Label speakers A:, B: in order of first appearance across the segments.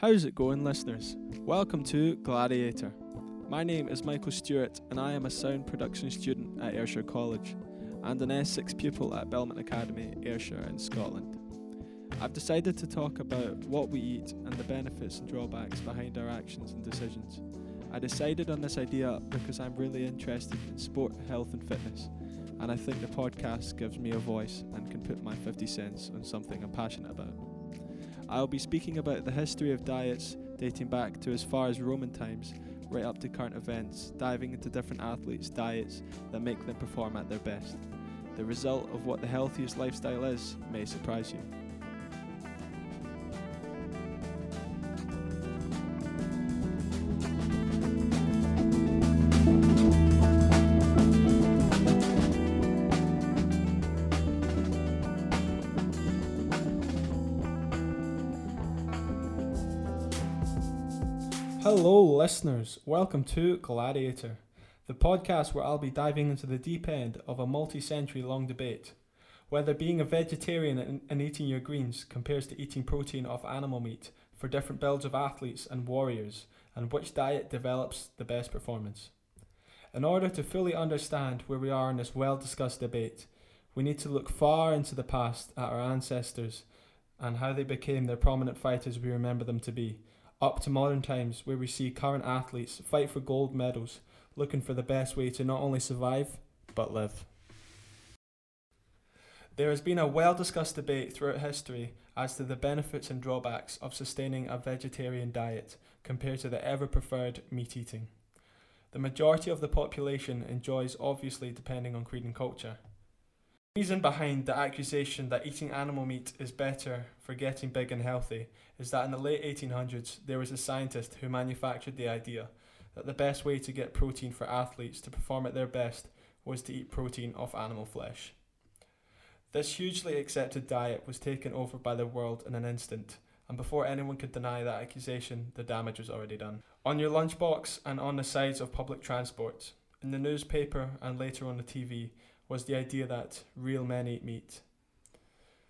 A: How's it going, listeners? Welcome to Gladiator. My name is Michael Stewart, and I am a sound production student at Ayrshire College and an S6 pupil at Belmont Academy, Ayrshire, in Scotland. I've decided to talk about what we eat and the benefits and drawbacks behind our actions and decisions. I decided on this idea because I'm really interested in sport, health, and fitness, and I think the podcast gives me a voice and can put my 50 cents on something I'm passionate about. I'll be speaking about the history of diets dating back to as far as Roman times, right up to current events, diving into different athletes' diets that make them perform at their best. The result of what the healthiest lifestyle is may surprise you. Hello, listeners. Welcome to Gladiator, the podcast where I'll be diving into the deep end of a multi century long debate whether being a vegetarian and, eating your greens compares to eating protein off animal meat for different builds of athletes and warriors, and which diet develops the best performance. In order to fully understand where we are in this well discussed debate, we need to look far into the past at our ancestors and how they became the prominent fighters we remember them to be up to modern times where we see current athletes fight for gold medals, looking for the best way to not only survive, but live. There has been a well discussed debate throughout history as to the benefits and drawbacks of sustaining a vegetarian diet compared to the ever preferred meat eating. The majority of the population enjoys, obviously, depending on creed and culture. The reason behind the accusation that eating animal meat is better for getting big and healthy is that in the late 1800s there was a scientist who manufactured the idea that the best way to get protein for athletes to perform at their best was to eat protein off animal flesh. This hugely accepted diet was taken over by the world in an instant, and before anyone could deny that accusation, the damage was already done. On your lunchbox and on the sides of public transport, in the newspaper and later on the TV, was the idea that real men eat meat.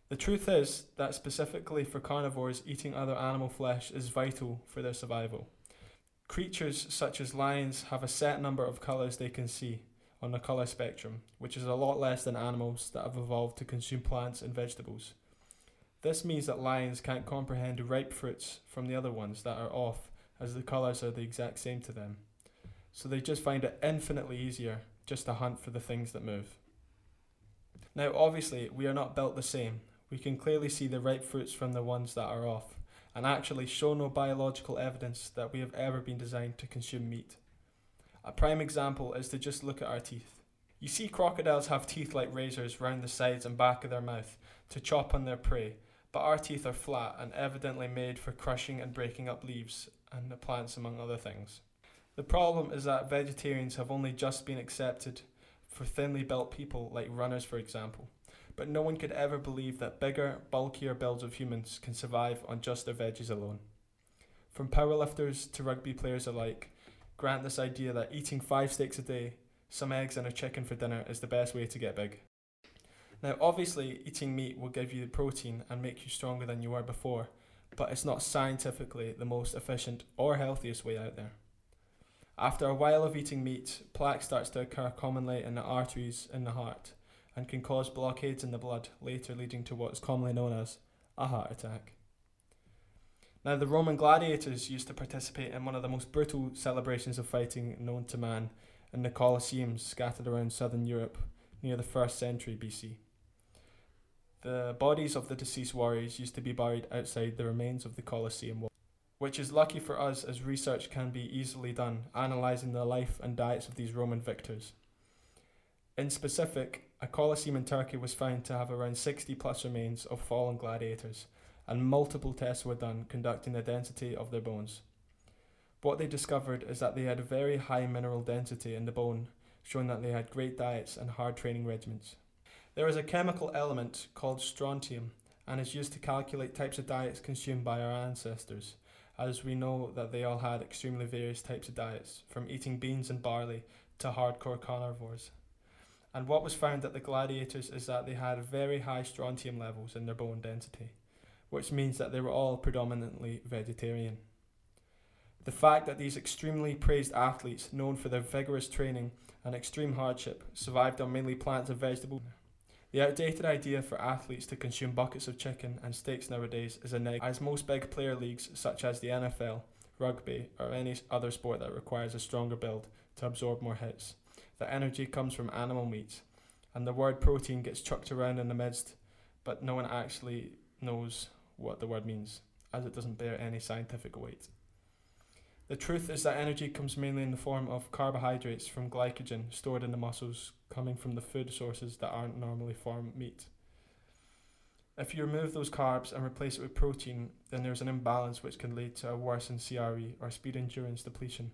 A: The truth is that specifically for carnivores, eating other animal flesh is vital for their survival. Creatures such as lions have a set number of colours they can see on the colour spectrum, which is a lot less than animals that have evolved to consume plants and vegetables. This means that lions can't comprehend ripe fruits from the other ones that are off, as the colours are the exact same to them. So they just find it infinitely easier just to hunt for the things that move. Now, obviously, we are not built the same. We can clearly see the ripe fruits from the ones that are off, and actually show no biological evidence that we have ever been designed to consume meat. A prime example is to just look at our teeth. You see, crocodiles have teeth like razors round the sides and back of their mouth to chop on their prey, but our teeth are flat and evidently made for crushing and breaking up leaves and plants, among other things. The problem is that vegetarians have only just been accepted for thinly built people, like runners, for example. But no one could ever believe that bigger, bulkier builds of humans can survive on just their veggies alone. From powerlifters to rugby players alike, grant this idea that eating five steaks a day, some eggs, and a chicken for dinner is the best way to get big. Now, obviously, eating meat will give you the protein and make you stronger than you were before, but it's not scientifically the most efficient or healthiest way out there. After a while of eating meat, plaque starts to occur commonly in the arteries in the heart and can cause blockades in the blood, later leading to what is commonly known as a heart attack. Now, the Roman gladiators used to participate in one of the most brutal celebrations of fighting known to man in the Colosseums scattered around southern Europe near the 1st century BC. The bodies of the deceased warriors used to be buried outside the remains of the Colosseum which is lucky for us as research can be easily done, analysing the life and diets of these Roman victors. In specific, a Colosseum in Turkey was found to have around 60 plus remains of fallen gladiators, and multiple tests were done conducting the density of their bones. What they discovered is that they had a very high mineral density in the bone, showing that they had great diets and hard training regimens. There is a chemical element called strontium and is used to calculate types of diets consumed by our ancestors as we know that they all had extremely various types of diets, from eating beans and barley to hardcore carnivores. And what was found at the gladiators is that they had very high strontium levels in their bone density, which means that they were all predominantly vegetarian. The fact that these extremely praised athletes, known for their vigorous training and extreme hardship, survived on mainly plants and vegetables. The outdated idea for athletes to consume buckets of chicken and steaks nowadays is a negative, as most big player leagues, such as the NFL, rugby, or any other sport that requires a stronger build to absorb more hits, the energy comes from animal meat, and the word protein gets chucked around in the midst, but no one actually knows what the word means, as it doesn't bear any scientific weight. The truth is that energy comes mainly in the form of carbohydrates from glycogen stored in the muscles, coming from the food sources that aren't normally from meat. If you remove those carbs and replace it with protein, then there's an imbalance which can lead to a worsened CRE or speed endurance depletion,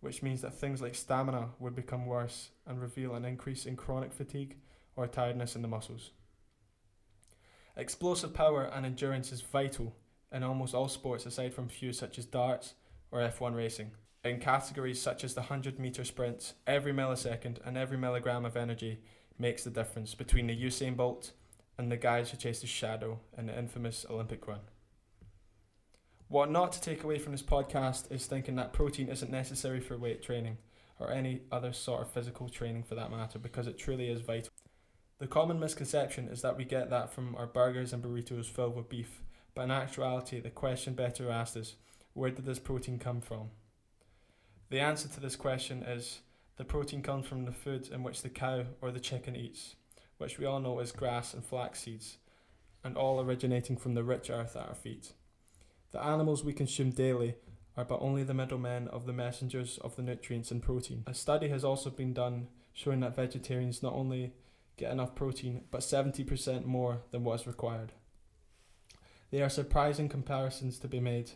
A: which means that things like stamina would become worse and reveal an increase in chronic fatigue or tiredness in the muscles. Explosive power and endurance is vital in almost all sports aside from few such as darts, or F1 racing. In categories such as the 100 metre sprint, every millisecond and every milligram of energy makes the difference between the Usain Bolt and the guys who chase his shadow in the infamous Olympic run. What not to take away from this podcast is thinking that protein isn't necessary for weight training or any other sort of physical training for that matter because it truly is vital. The common misconception is that we get that from our burgers and burritos filled with beef, but in actuality, the question better asked is where did this protein come from? The answer to this question is the protein comes from the food in which the cow or the chicken eats, which we all know is grass and flax seeds, and all originating from the rich earth at our feet. The animals we consume daily are but only the middlemen of the messengers of the nutrients and protein. A study has also been done showing that vegetarians not only get enough protein, but 70% more than what is required. There are surprising comparisons to be made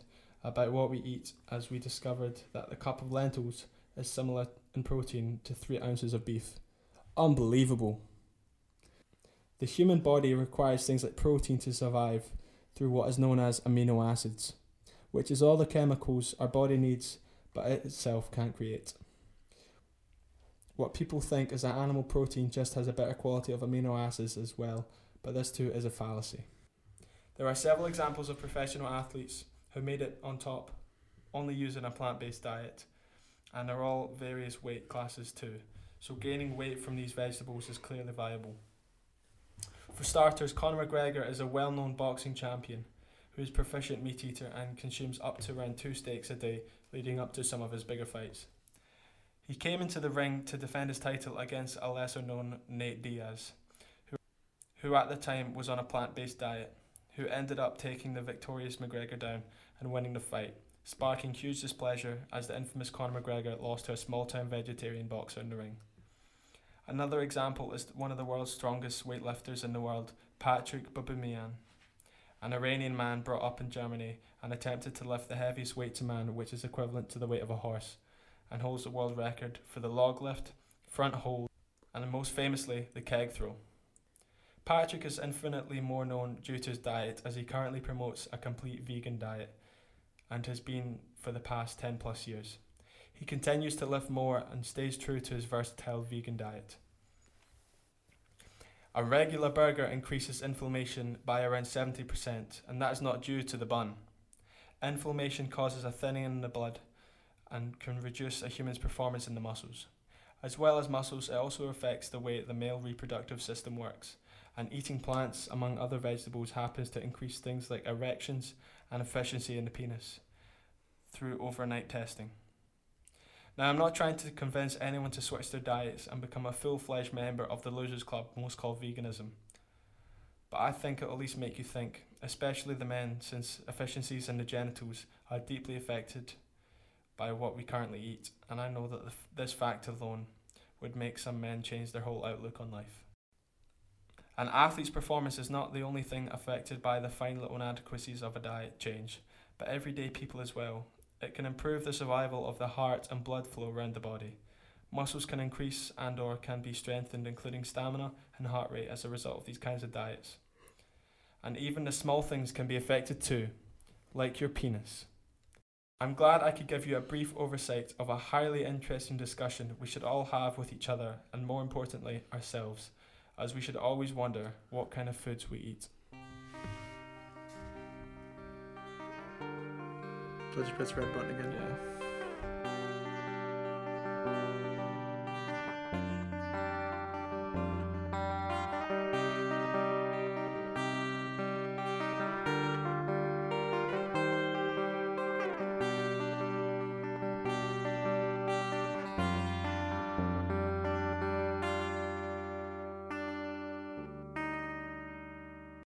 A: about what we eat as we discovered that the cup of lentils is similar in protein to 3 ounces of beef. Unbelievable! The human body requires things like protein to survive through what is known as amino acids, which is all the chemicals our body needs but it itself can't create. What people think is that animal protein just has a better quality of amino acids as well, but this too is a fallacy. There are several examples of professional athletes who made it on top only using a plant based diet, and they're all various weight classes too. So gaining weight from these vegetables is clearly viable. For starters, Conor McGregor is a well known boxing champion who is proficient meat eater and consumes up to around two steaks a day leading up to some of his bigger fights. He came into the ring to defend his title against a lesser known Nate Diaz, who, who at the time was on a plant based diet, who ended up taking the victorious McGregor down and winning the fight, sparking huge displeasure as the infamous Conor McGregor lost to a small town vegetarian boxer in the ring. Another example is one of the world's strongest weightlifters in the world, Patrick Baboumian, an Iranian man brought up in Germany and attempted to lift the heaviest weight to man, which is equivalent to the weight of a horse and holds the world record for the log lift, front hold, and most famously, the keg throw. Patrick is infinitely more known due to his diet, as he currently promotes a complete vegan diet and has been for the past 10 plus years. He continues to lift more and stays true to his versatile vegan diet. A regular burger increases inflammation by around 70%, and that is not due to the bun. Inflammation causes a thinning in the blood, and can reduce a human's performance in the muscles. As well as muscles, it also affects the way the male reproductive system works. And eating plants, among other vegetables, happens to increase things like erections and efficiency in the penis through overnight testing. Now, I'm not trying to convince anyone to switch their diets and become a full fledged member of the Losers Club, most called veganism. But I think it'll at least make you think, especially the men, since efficiencies in the genitals are deeply affected by what we currently eat, and I know that this fact alone would make some men change their whole outlook on life. An athlete's performance is not the only thing affected by the fine little inadequacies of a diet change, but everyday people as well. It can improve the survival of the heart and blood flow around the body. Muscles can increase and or can be strengthened including stamina and heart rate as a result of these kinds of diets. And even the small things can be affected too, like your penis. I'm glad I could give you a brief oversight of a highly interesting discussion we should all have with each other and, more importantly, ourselves, as we should always wonder what kind of foods we eat.
B: Press red button again.
A: Yeah.